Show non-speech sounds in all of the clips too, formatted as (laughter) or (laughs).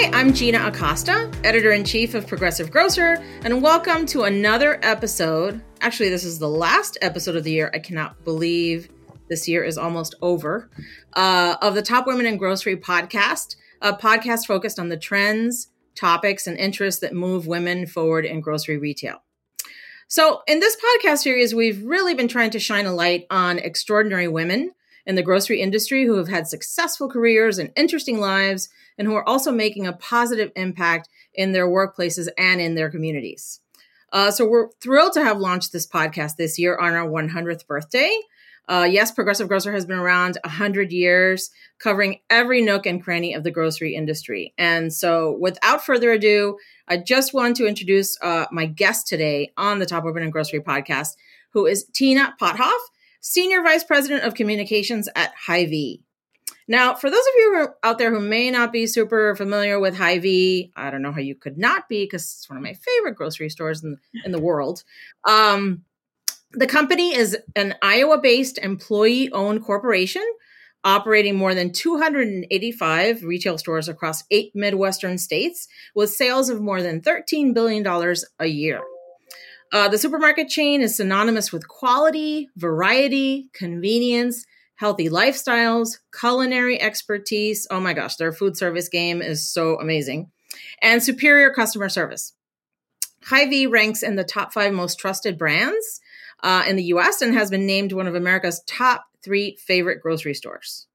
Hi, I'm Gina Acosta, editor in chief of Progressive Grocer, and welcome to another episode. Actually, this is the last episode of the year. I cannot believe this year is almost over. Uh, of the Top Women in Grocery podcast, a podcast focused on the trends, topics, and interests that move women forward in grocery retail. So, in this podcast series, we've really been trying to shine a light on extraordinary women in the grocery industry who have had successful careers and interesting lives, and who are also making a positive impact in their workplaces and in their communities. Uh, so, we're thrilled to have launched this podcast this year on our 100th birthday. Uh, yes, Progressive Grocer has been around 100 years, covering every nook and cranny of the grocery industry. And so, without further ado, I just want to introduce uh, my guest today on the Top Women in Grocery podcast, who is Tina Potthoff, Senior Vice President of Communications at Hy-Vee. Now, for those of you out there who may not be super familiar with Hy-Vee, I don't know how you could not be because it's one of my favorite grocery stores in, in the world. Um, the company is an Iowa based employee owned corporation operating more than 285 retail stores across eight Midwestern states with sales of more than $13 billion a year. Uh, the supermarket chain is synonymous with quality, variety, convenience, healthy lifestyles, culinary expertise. Oh my gosh, their food service game is so amazing, and superior customer service. Hy-Vee ranks in the top five most trusted brands uh, in the US and has been named one of America's top three favorite grocery stores.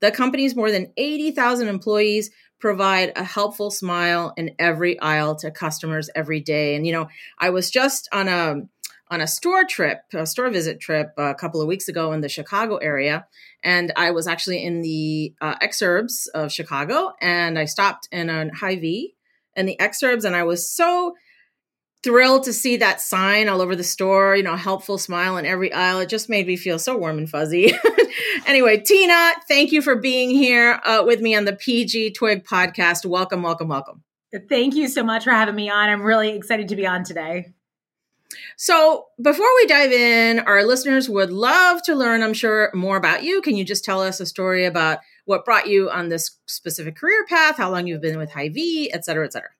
The company's more than 80,000 employees provide a helpful smile in every aisle to customers every day. And, you know, I was just on a on a store trip, a store visit trip a couple of weeks ago in the Chicago area. And I was actually in the uh, exurbs of Chicago and I stopped in a Hy-Vee in the exurbs and I was so thrilled to see that sign all over the store, you know, helpful smile in every aisle. It just made me feel so warm and fuzzy. (laughs) anyway, Tina, thank you for being here uh, with me on the PG Twig podcast. Welcome, welcome, welcome. Thank you so much for having me on. I'm really excited to be on today. So, before we dive in, our listeners would love to learn, I'm sure, more about you. Can you just tell us a story about what brought you on this specific career path, how long you've been with Hy-Vee, et cetera, et cetera?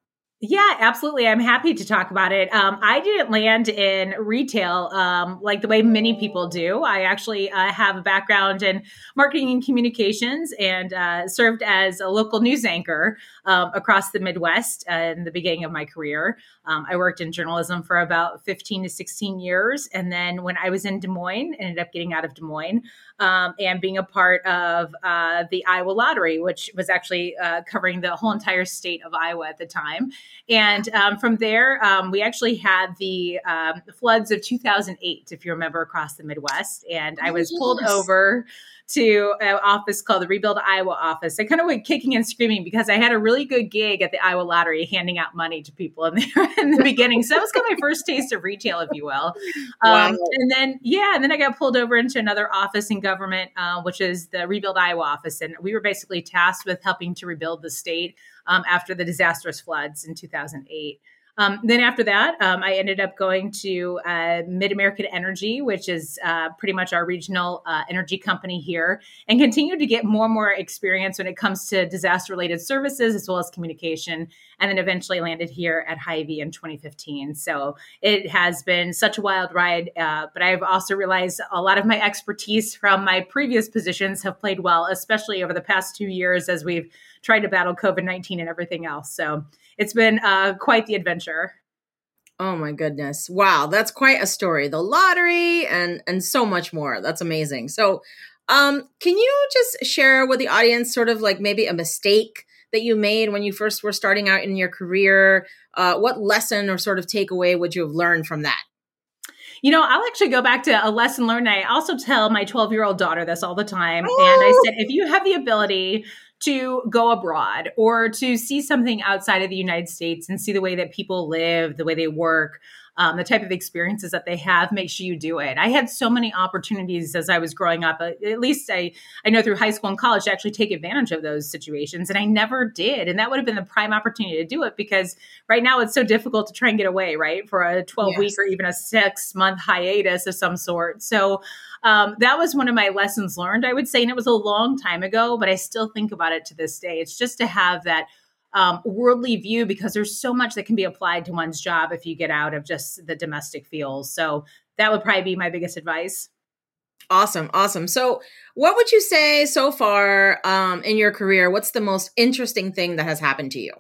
Yeah, absolutely. I'm happy to talk about it. Um, I didn't land in retail um, like the way many people do. I actually uh, have a background in marketing and communications and uh, served as a local news anchor um, across the Midwest uh, in the beginning of my career. Um, I worked in journalism for about 15 to 16 years. And then when I was in Des Moines, ended up getting out of Des Moines um, and being a part of uh, the Iowa Lottery, which was actually uh, covering the whole entire state of Iowa at the time. And um, from there, um, we actually had the um, floods of 2008, if you remember, across the Midwest. And I was pulled over to an office called the Rebuild Iowa office. I kind of went kicking and screaming because I had a really good gig at the Iowa Lottery handing out money to people in the, (laughs) in the beginning. So that was kind of my first taste of retail, if you will. (laughs) Um, wow. And then, yeah, and then I got pulled over into another office in government, uh, which is the Rebuild Iowa office. And we were basically tasked with helping to rebuild the state um, after the disastrous floods in 2008. Um, then after that, um, I ended up going to uh, MidAmerican Energy, which is uh, pretty much our regional uh, energy company here, and continued to get more and more experience when it comes to disaster related services as well as communication. And then eventually landed here at Hy-Vee in 2015. So it has been such a wild ride, uh, but I've also realized a lot of my expertise from my previous positions have played well, especially over the past two years as we've tried to battle COVID 19 and everything else. So it's been uh, quite the adventure. Oh my goodness. Wow, that's quite a story. The lottery and and so much more. That's amazing. So, um can you just share with the audience sort of like maybe a mistake that you made when you first were starting out in your career? Uh what lesson or sort of takeaway would you have learned from that? You know, I'll actually go back to a lesson learned. I also tell my 12 year old daughter this all the time. Oh. And I said, if you have the ability to go abroad or to see something outside of the United States and see the way that people live, the way they work, um, the type of experiences that they have, make sure you do it. I had so many opportunities as I was growing up. Uh, at least I, I know through high school and college to actually take advantage of those situations, and I never did. And that would have been the prime opportunity to do it because right now it's so difficult to try and get away, right, for a 12 yes. week or even a six month hiatus of some sort. So um, that was one of my lessons learned, I would say. And it was a long time ago, but I still think about it to this day. It's just to have that um, worldly view because there's so much that can be applied to one's job if you get out of just the domestic feels. So that would probably be my biggest advice. Awesome, awesome. So, what would you say so far um, in your career? What's the most interesting thing that has happened to you?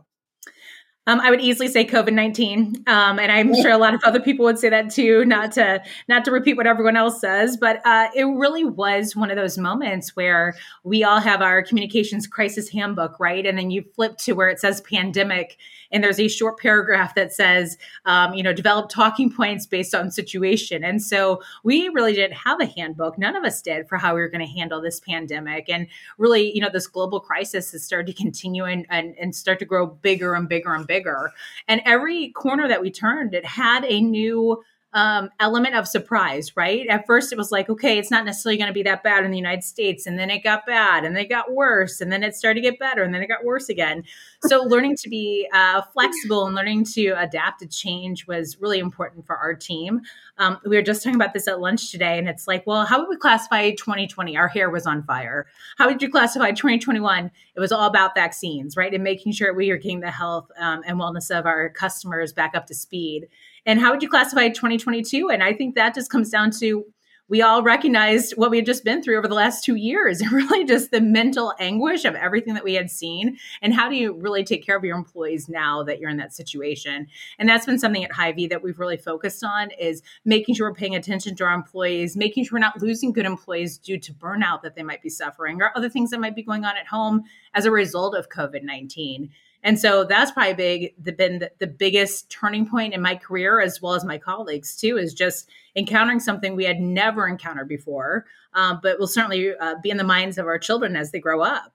Um, I would easily say COVID nineteen, um, and I'm sure a lot of other people would say that too. Not to not to repeat what everyone else says, but uh, it really was one of those moments where we all have our communications crisis handbook, right? And then you flip to where it says pandemic, and there's a short paragraph that says, um, you know, develop talking points based on situation. And so we really didn't have a handbook. None of us did for how we were going to handle this pandemic. And really, you know, this global crisis has started to continue and, and, and start to grow bigger and bigger and bigger. And every corner that we turned, it had a new um, element of surprise, right? At first, it was like, okay, it's not necessarily going to be that bad in the United States. And then it got bad and then it got worse. And then it started to get better and then it got worse again. So, (laughs) learning to be uh, flexible and learning to adapt to change was really important for our team. Um, we were just talking about this at lunch today, and it's like, well, how would we classify 2020? Our hair was on fire. How would you classify 2021? It was all about vaccines, right? And making sure we are getting the health um, and wellness of our customers back up to speed. And how would you classify 2022? And I think that just comes down to we all recognized what we had just been through over the last two years and (laughs) really just the mental anguish of everything that we had seen. And how do you really take care of your employees now that you're in that situation? And that's been something at Hy-Vee that we've really focused on is making sure we're paying attention to our employees, making sure we're not losing good employees due to burnout that they might be suffering or other things that might be going on at home as a result of COVID 19. And so that's probably big, the, been the, the, biggest turning point in my career, as well as my colleagues too, is just encountering something we had never encountered before, um, but will certainly uh, be in the minds of our children as they grow up.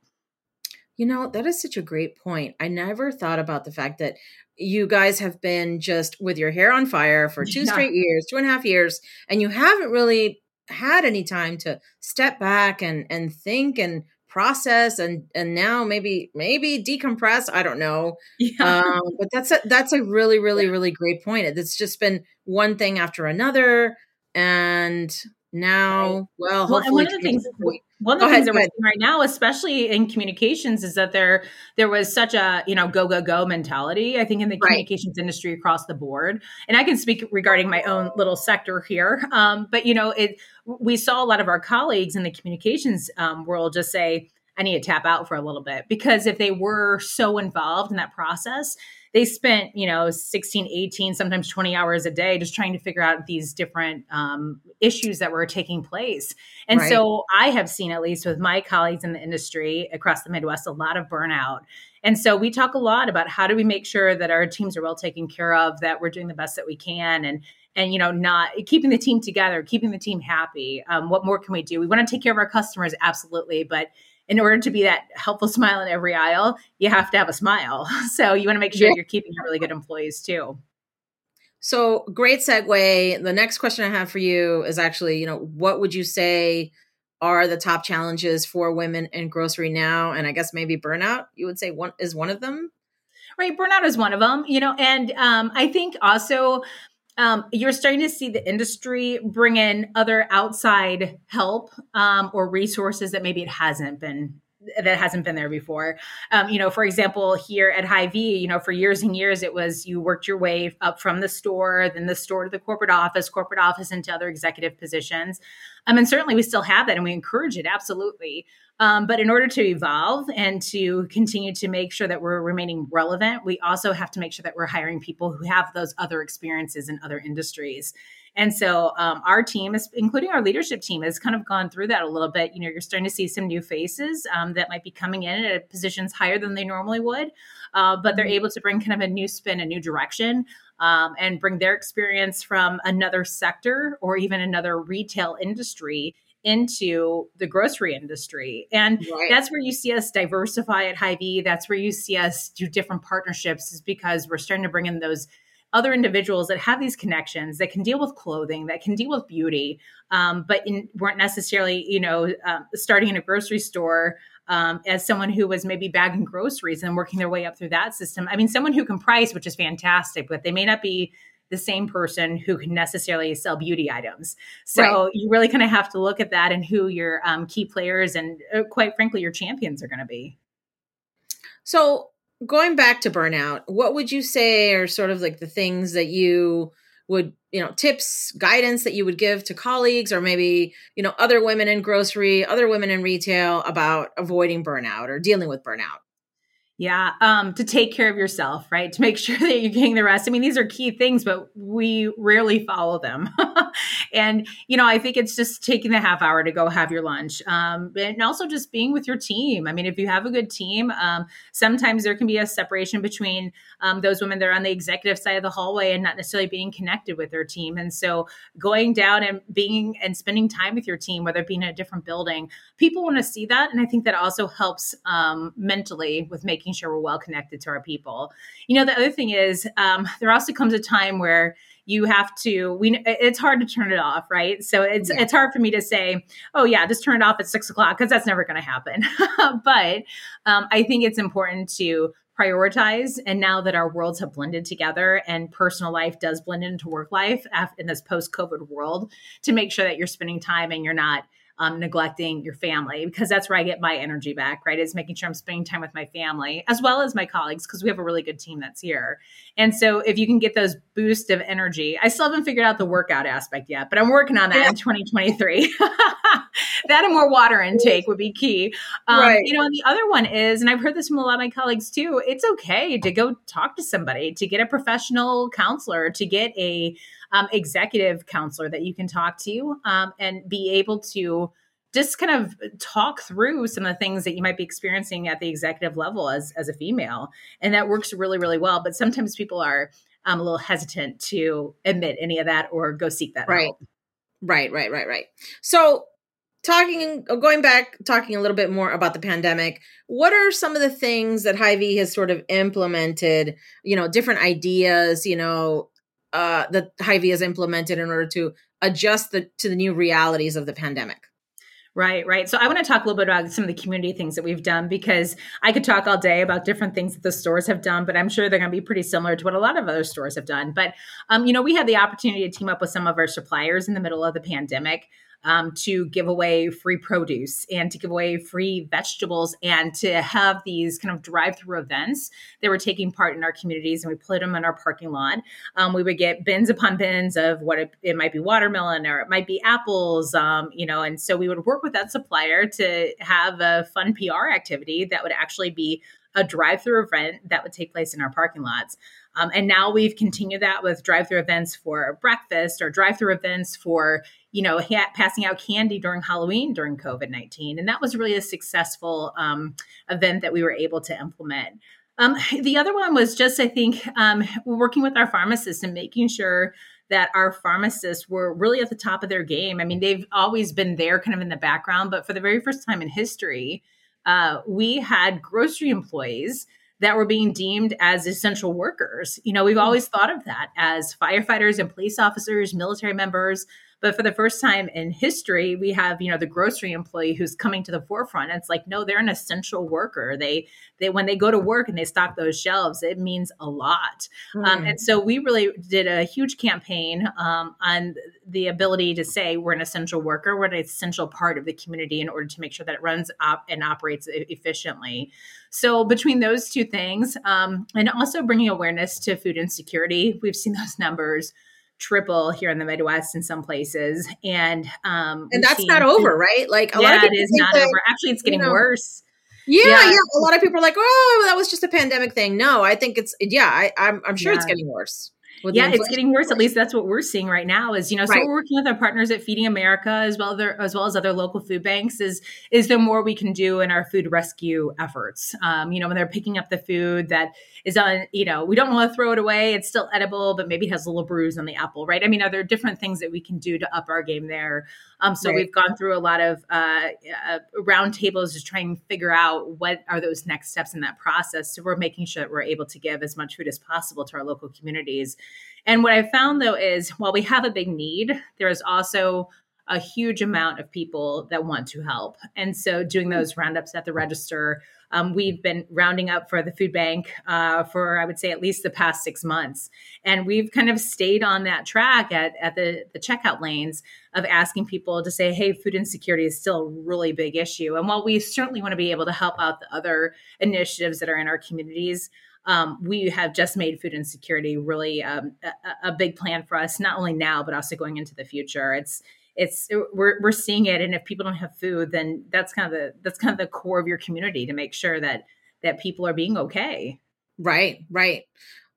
You know, that is such a great point. I never thought about the fact that you guys have been just with your hair on fire for two (laughs) yeah. straight years, two and a half years, and you haven't really had any time to step back and and think and process and and now maybe maybe decompress i don't know. Yeah. um, but that's a that's a really really really great point. It's just been one thing after another and now well, well one of the things one of the things that we're seeing right now, especially in communications, is that there there was such a you know go go go mentality. I think in the right. communications industry across the board, and I can speak regarding my own little sector here. Um, but you know, it we saw a lot of our colleagues in the communications um, world just say, "I need to tap out for a little bit," because if they were so involved in that process, they spent you know 16 18 sometimes 20 hours a day just trying to figure out these different um, issues that were taking place. And right. so i have seen at least with my colleagues in the industry across the midwest a lot of burnout. And so we talk a lot about how do we make sure that our teams are well taken care of that we're doing the best that we can and and you know not keeping the team together keeping the team happy. Um, what more can we do? We want to take care of our customers absolutely but in order to be that helpful smile in every aisle, you have to have a smile. (laughs) So you want to make sure you're keeping really good employees too. So great segue. The next question I have for you is actually, you know, what would you say are the top challenges for women in grocery now? And I guess maybe burnout, you would say one is one of them. Right. Burnout is one of them, you know, and um, I think also um, you're starting to see the industry bring in other outside help um, or resources that maybe it hasn't been that hasn't been there before. Um, you know, for example, here at Hy-Vee, you know, for years and years, it was you worked your way up from the store, then the store to the corporate office, corporate office into other executive positions. Um, and certainly we still have that and we encourage it, absolutely. Um, but in order to evolve and to continue to make sure that we're remaining relevant, we also have to make sure that we're hiring people who have those other experiences in other industries. And so um, our team, is, including our leadership team, has kind of gone through that a little bit. You know, you're starting to see some new faces um, that might be coming in at positions higher than they normally would, uh, but they're mm-hmm. able to bring kind of a new spin, a new direction, um, and bring their experience from another sector or even another retail industry into the grocery industry. And right. that's where you see us diversify at Hy-Vee. That's where you see us do different partnerships, is because we're starting to bring in those other individuals that have these connections that can deal with clothing, that can deal with beauty, um, but in, weren't necessarily, you know, um, starting in a grocery store um, as someone who was maybe bagging groceries and working their way up through that system. I mean, someone who can price, which is fantastic, but they may not be the same person who can necessarily sell beauty items. So right. you really kind of have to look at that and who your um, key players and uh, quite frankly your champions are going to be. So going back to burnout, what would you say are sort of like the things that you would you know tips guidance that you would give to colleagues or maybe you know other women in grocery other women in retail about avoiding burnout or dealing with burnout yeah, um, to take care of yourself, right? To make (laughs) sure that you're getting the rest. I mean, these are key things, but we rarely follow them. (laughs) and you know, I think it's just taking the half hour to go have your lunch, um, and also just being with your team. I mean, if you have a good team, um, sometimes there can be a separation between um, those women that are on the executive side of the hallway and not necessarily being connected with their team. And so, going down and being and spending time with your team, whether it be in a different building, people want to see that, and I think that also helps um, mentally with making making sure we're well connected to our people. You know, the other thing is um, there also comes a time where you have to we it's hard to turn it off right so it's yeah. it's hard for me to say oh yeah just turn it off at six o'clock because that's never going to happen (laughs) but um, i think it's important to prioritize and now that our worlds have blended together and personal life does blend into work life in this post covid world to make sure that you're spending time and you're not um, neglecting your family because that's where I get my energy back, right? Is making sure I'm spending time with my family as well as my colleagues because we have a really good team that's here. And so if you can get those boosts of energy, I still haven't figured out the workout aspect yet, but I'm working on that yeah. in 2023. (laughs) that and more water intake would be key. Um, right. You know, and the other one is, and I've heard this from a lot of my colleagues too, it's okay to go talk to somebody, to get a professional counselor, to get a um, executive counselor that you can talk to um, and be able to just kind of talk through some of the things that you might be experiencing at the executive level as as a female. And that works really really well. But sometimes people are um, a little hesitant to admit any of that or go seek that right. help. right right right right. So talking going back talking a little bit more about the pandemic what are some of the things that Hy-Vee has sort of implemented you know different ideas you know uh, that Hy-Vee has implemented in order to adjust the, to the new realities of the pandemic. Right, right. So I want to talk a little bit about some of the community things that we've done because I could talk all day about different things that the stores have done, but I'm sure they're going to be pretty similar to what a lot of other stores have done. But um, you know, we had the opportunity to team up with some of our suppliers in the middle of the pandemic um, to give away free produce and to give away free vegetables and to have these kind of drive through events that were taking part in our communities. And we put them in our parking lot. Um, we would get bins upon bins of what it, it, might be watermelon or it might be apples, um, you know. And so we would work with that supplier to have a fun PR activity that would actually be a drive through event that would take place in our parking lots. Um, and now we've continued that with drive through events for breakfast or drive through events for, you know, ha- passing out candy during Halloween during COVID 19. And that was really a successful um, event that we were able to implement. Um, the other one was just, I think, um, working with our pharmacists and making sure that our pharmacists were really at the top of their game. I mean, they've always been there kind of in the background, but for the very first time in history, uh, we had grocery employees that were being deemed as essential workers. You know, we've hmm. always thought of that as firefighters and police officers, military members, but for the first time in history, we have, you know, the grocery employee who's coming to the forefront. And it's like, no, they're an essential worker. They, they, when they go to work and they stock those shelves, it means a lot. Mm. Um, and so we really did a huge campaign um, on the ability to say we're an essential worker, we're an essential part of the community in order to make sure that it runs up and operates efficiently. So between those two things, um, and also bringing awareness to food insecurity, we've seen those (laughs) numbers triple here in the Midwest in some places. And um and that's not over, right? Like a yeah, lot of it is not that, over. Actually, it's getting you know, worse. Yeah, yeah, yeah, A lot of people are like, "Oh, that was just a pandemic thing." No, I think it's yeah. I, I'm I'm sure yeah. it's getting worse yeah, it's getting worse. At least that's what we're seeing right now. Is you know, right. so we're working with our partners at Feeding America as well, as well as other local food banks. Is is there more we can do in our food rescue efforts? Um, you know, when they're picking up the food that is on, you know, we don't want to throw it away. It's still edible, but maybe it has a little bruise on the apple, right? I mean, are there different things that we can do to up our game there? Um, so right. we've gone through a lot of uh, uh, roundtables to try and figure out what are those next steps in that process. So we're making sure that we're able to give as much food as possible to our local communities. And what I found though is while we have a big need, there is also a huge amount of people that want to help. And so doing those roundups at the register, um, we've been rounding up for the food bank uh, for, I would say, at least the past six months. And we've kind of stayed on that track at, at the, the checkout lanes of asking people to say, hey, food insecurity is still a really big issue. And while we certainly want to be able to help out the other initiatives that are in our communities, um, we have just made food insecurity really um, a, a, big plan for us, not only now but also going into the future. It's it's we're we're seeing it, and if people don't have food, then that's kind of the that's kind of the core of your community to make sure that that people are being okay. Right, right.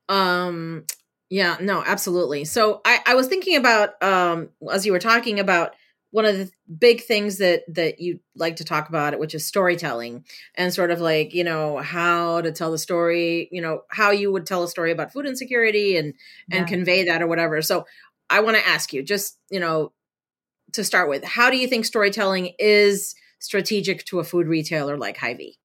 Um, yeah, no, absolutely. So I I was thinking about um as you were talking about one of the big things that that you like to talk about which is storytelling and sort of like you know how to tell the story you know how you would tell a story about food insecurity and and yeah. convey that or whatever so i want to ask you just you know to start with how do you think storytelling is strategic to a food retailer like Hy-Vee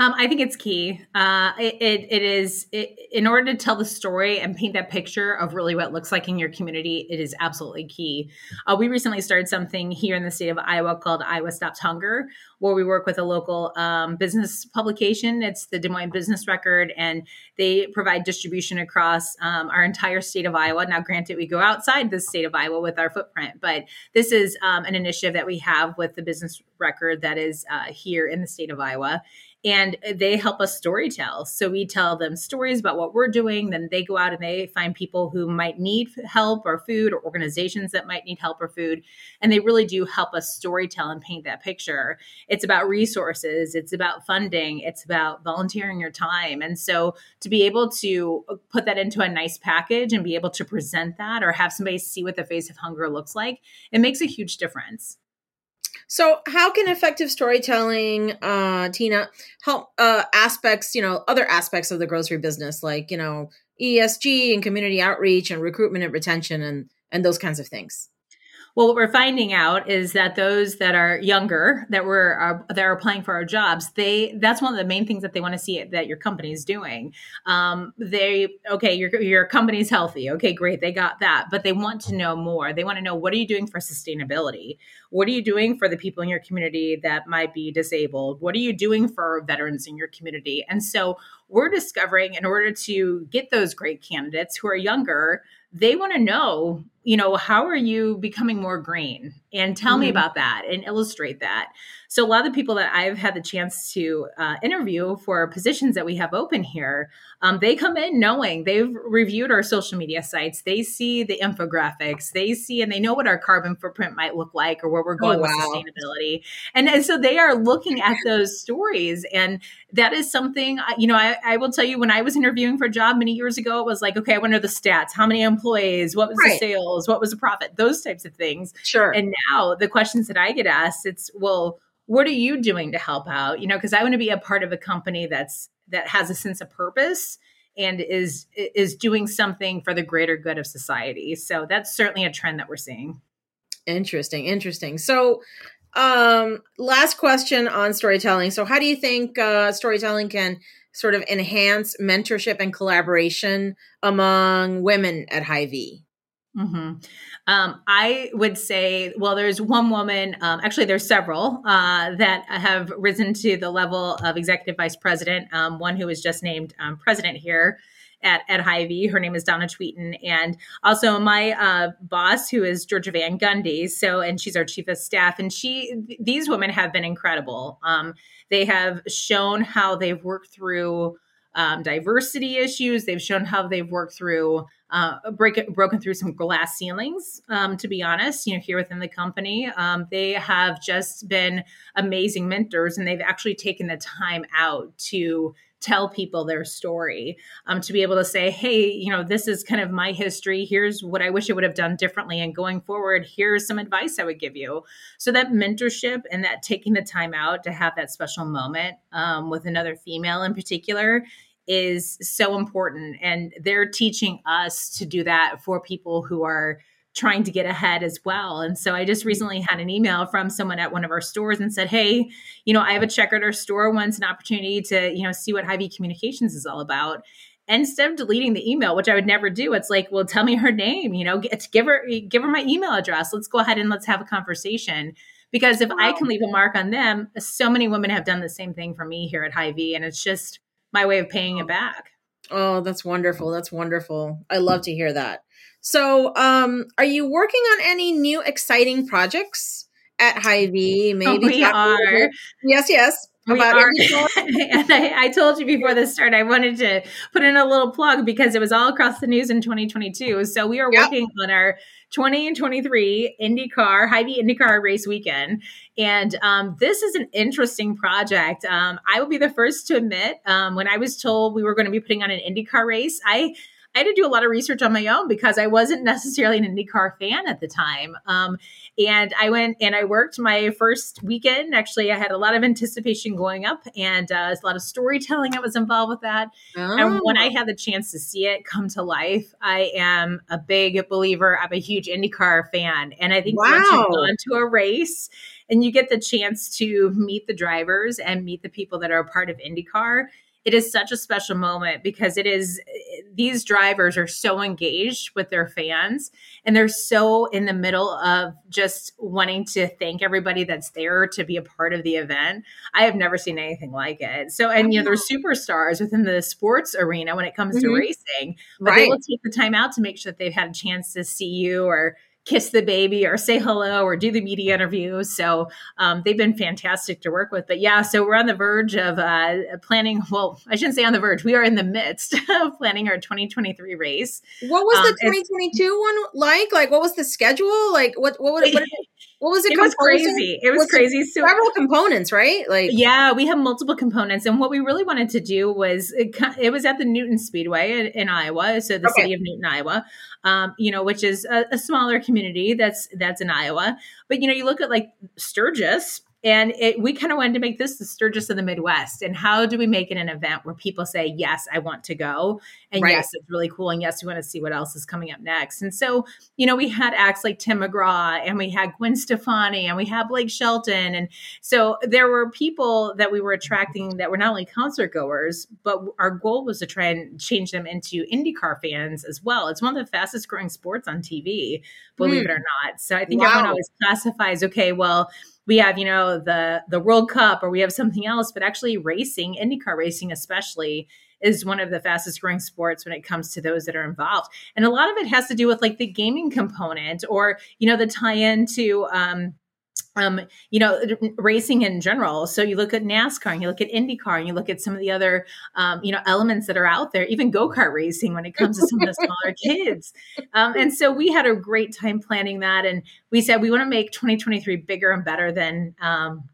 um, I think it's key. Uh, it, it, it is it, in order to tell the story and paint that picture of really what looks like in your community. It is absolutely key. Uh, we recently started something here in the state of Iowa called Iowa Stops Hunger, where we work with a local um, business publication. It's the Des Moines Business Record, and they provide distribution across um, our entire state of Iowa. Now, granted, we go outside the state of Iowa with our footprint, but this is um, an initiative that we have with the Business Record that is uh, here in the state of Iowa and they help us storytell. So we tell them stories about what we're doing. Then they go out and they find people who might need help or food or organizations that might need help or food. And they really do help us storytell and paint that picture. It's about resources, it's about funding, it's about volunteering your time. And so to be able to put that into a nice package and be able to present that or have somebody see what the face of hunger looks like, it makes a huge difference. So, how can effective storytelling, uh, Tina, help uh, aspects, you know, other aspects of the grocery business, like you know, ESG and community outreach and recruitment and retention and and those kinds of things? Well, what we're finding out is that those that are younger that were are, that are applying for our jobs, they that's one of the main things that they want to see that your company is doing. Um, they okay, your your company's healthy. Okay, great, they got that, but they want to know more. They want to know what are you doing for sustainability? What are you doing for the people in your community that might be disabled? What are you doing for veterans in your community? And so we're discovering in order to get those great candidates who are younger they want to know you know how are you becoming more green and tell mm-hmm. me about that and illustrate that. So a lot of the people that i've had the chance to uh, interview for positions that we have open here um, they come in knowing they've reviewed our social media sites they see the infographics they see and they know what our carbon footprint might look like or where we're oh, going oh, wow. with sustainability. And, and so they are looking at (laughs) those stories and that is something you know I, I, will tell you when i was interviewing for a job many years ago it was like okay i want to know the stats. How many employees? What was right. the sales? What was the profit? Those types of things. Sure. And now the questions that i get asked it's well what are you doing to help out? You know because i want to be a part of a company that's that has a sense of purpose and is is doing something for the greater good of society. So that's certainly a trend that we're seeing. Interesting interesting. So um last question on storytelling. So how do you think uh storytelling can sort of enhance mentorship and collaboration among women at Hy-Vee Mm-hmm. Um, I would say, well, there's one woman, um, actually, there's several uh, that have risen to the level of executive vice president. Um, one who was just named um, president here at, at Hy-Vee. Her name is Donna Tweeten. And also my uh, boss, who is Georgia Van Gundy. So, and she's our chief of staff. And she, these women have been incredible. Um, they have shown how they've worked through um, diversity issues. They've shown how they've worked through uh, break, broken through some glass ceilings. Um, to be honest, you know, here within the company, um, they have just been amazing mentors, and they've actually taken the time out to tell people their story um, to be able to say hey you know this is kind of my history here's what i wish i would have done differently and going forward here's some advice i would give you so that mentorship and that taking the time out to have that special moment um, with another female in particular is so important. And they're teaching us to do that for people who are trying to get ahead as well. And so I just recently had an email from someone at one of our stores and said, Hey, you know, I have a check at our store wants an opportunity to, you know, see what Hy-Vee communications is all about. instead of deleting the email, which I would never do, it's like, well, tell me her name, you know, get, give her give her my email address. Let's go ahead and let's have a conversation. Because if wow. I can leave a mark on them, so many women have done the same thing for me here at Hy-Vee, and it's just my way of paying it back. Oh, that's wonderful. That's wonderful. I love to hear that. So, um, are you working on any new exciting projects at Hy-Vee? Maybe we are. Yes, yes. Are. (laughs) (laughs) and I, I, told you before the start, I wanted to put in a little plug because it was all across the news in 2022. So we are yep. working on our 20 and 23 IndyCar, Hy-Vee IndyCar race weekend. And um, this is an interesting project. Um, I will be the first to admit, um, when I was told we were going to be putting on an IndyCar race, I I had to do a lot of research on my own because I wasn't necessarily an IndyCar fan at the time. Um, and I went and I worked my first weekend. Actually, I had a lot of anticipation going up and uh, a lot of storytelling that was involved with that. Oh. And when I oh. had the chance to see it come to life, I am a big believer. I'm a huge IndyCar fan. And I think wow. once you've gone to a race, and you get the chance to meet the drivers and meet the people that are a part of IndyCar it is such a special moment because it is these drivers are so engaged with their fans and they're so in the middle of just wanting to thank everybody that's there to be a part of the event. I have never seen anything like it. So, and you know, there's superstars within the sports arena when it comes mm-hmm. to racing, but right. they will take the time out to make sure that they've had a chance to see you or kiss the baby or say hello or do the media interview. So um, they've been fantastic to work with. But yeah, so we're on the verge of uh, planning. Well, I shouldn't say on the verge. We are in the midst (laughs) of planning our 2023 race. What was um, the 2022 one like? Like, what was the schedule? Like, what what, what, what what was it? It was crazy. It was, was crazy. So several components, right? Like yeah, we have multiple components, and what we really wanted to do was it, it was at the Newton Speedway in, in Iowa, so the okay. city of Newton, Iowa. Um, you know, which is a, a smaller community that's that's in Iowa. But you know, you look at like Sturgis, and it, we kind of wanted to make this the Sturgis of the Midwest. And how do we make it an event where people say, yes, I want to go. And right. yes, it's really cool. And yes, we want to see what else is coming up next. And so, you know, we had acts like Tim McGraw and we had Gwen Stefani and we had Blake Shelton. And so there were people that we were attracting that were not only concert goers, but our goal was to try and change them into IndyCar fans as well. It's one of the fastest growing sports on TV, believe mm. it or not. So I think wow. everyone always classifies, okay, well, we have you know the the world cup or we have something else but actually racing indycar racing especially is one of the fastest growing sports when it comes to those that are involved. And a lot of it has to do with like the gaming component or you know the tie in to um, um, you know, racing in general. So you look at NASCAR and you look at IndyCar and you look at some of the other, um, you know, elements that are out there, even go kart racing when it comes to some of the (laughs) smaller kids. Um, and so we had a great time planning that. And we said we want to make 2023 bigger and better than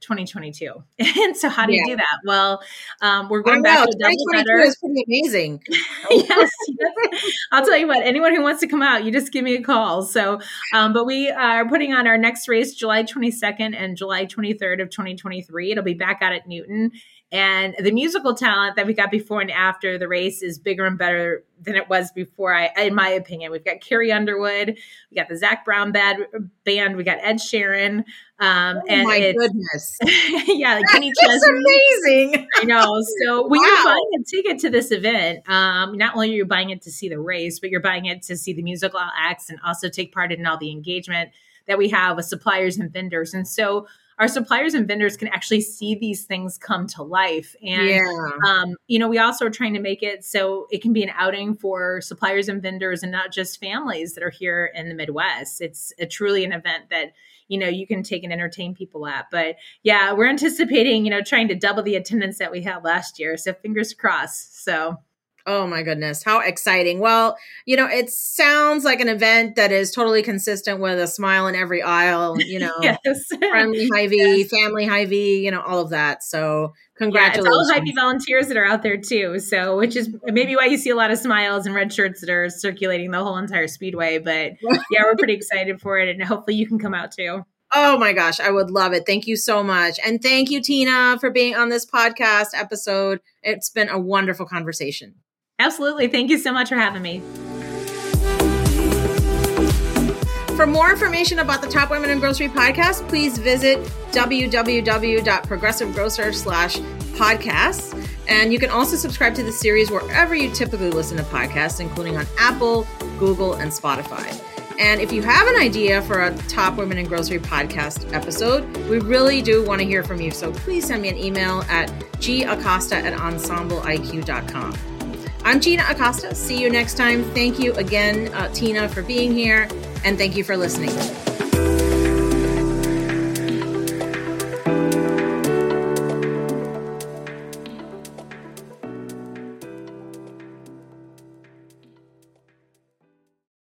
2022. Um, (laughs) and so how do yeah. you do that? Well, um, we're going back to double better. is pretty amazing. (laughs) yes, yes, I'll tell you what, anyone who wants to come out, you just give me a call. So, um, but we are putting on our next race July 27th 22nd and July 23rd of 2023. It'll be back out at Newton. And the musical talent that we got before and after the race is bigger and better than it was before. I, in my opinion, we've got Carrie Underwood, we got the Zac Brown band, band we got Ed Sheeran, um, oh and my goodness, (laughs) yeah, Kenny That's amazing. I know. So (laughs) when wow. you're buying a ticket to this event, um, not only are you buying it to see the race, but you're buying it to see the musical acts and also take part in all the engagement that we have with suppliers and vendors. And so our suppliers and vendors can actually see these things come to life. And, yeah. um, you know, we also are trying to make it so it can be an outing for suppliers and vendors and not just families that are here in the Midwest. It's a, truly an event that, you know, you can take and entertain people at. But yeah, we're anticipating, you know, trying to double the attendance that we had last year. So fingers crossed. So Oh my goodness, how exciting. Well, you know, it sounds like an event that is totally consistent with a smile in every aisle, (laughs) you know, yes. friendly (laughs) Hy-Vee, yes. family Hy-Vee, you know, all of that. So congratulations. Yeah, it's all Hy-Vee volunteers that are out there too. So, which is maybe why you see a lot of smiles and red shirts that are circulating the whole entire speedway. But (laughs) yeah, we're pretty excited for it. And hopefully you can come out too. Oh my gosh, I would love it. Thank you so much. And thank you, Tina, for being on this podcast episode. It's been a wonderful conversation. Absolutely. Thank you so much for having me. For more information about the Top Women in Grocery podcast, please visit www.progressivegrocer slash podcasts. And you can also subscribe to the series wherever you typically listen to podcasts, including on Apple, Google, and Spotify. And if you have an idea for a Top Women in Grocery podcast episode, we really do want to hear from you. So please send me an email at gacosta at ensembleiq.com. I'm Gina Acosta. See you next time. Thank you again, uh, Tina, for being here, and thank you for listening.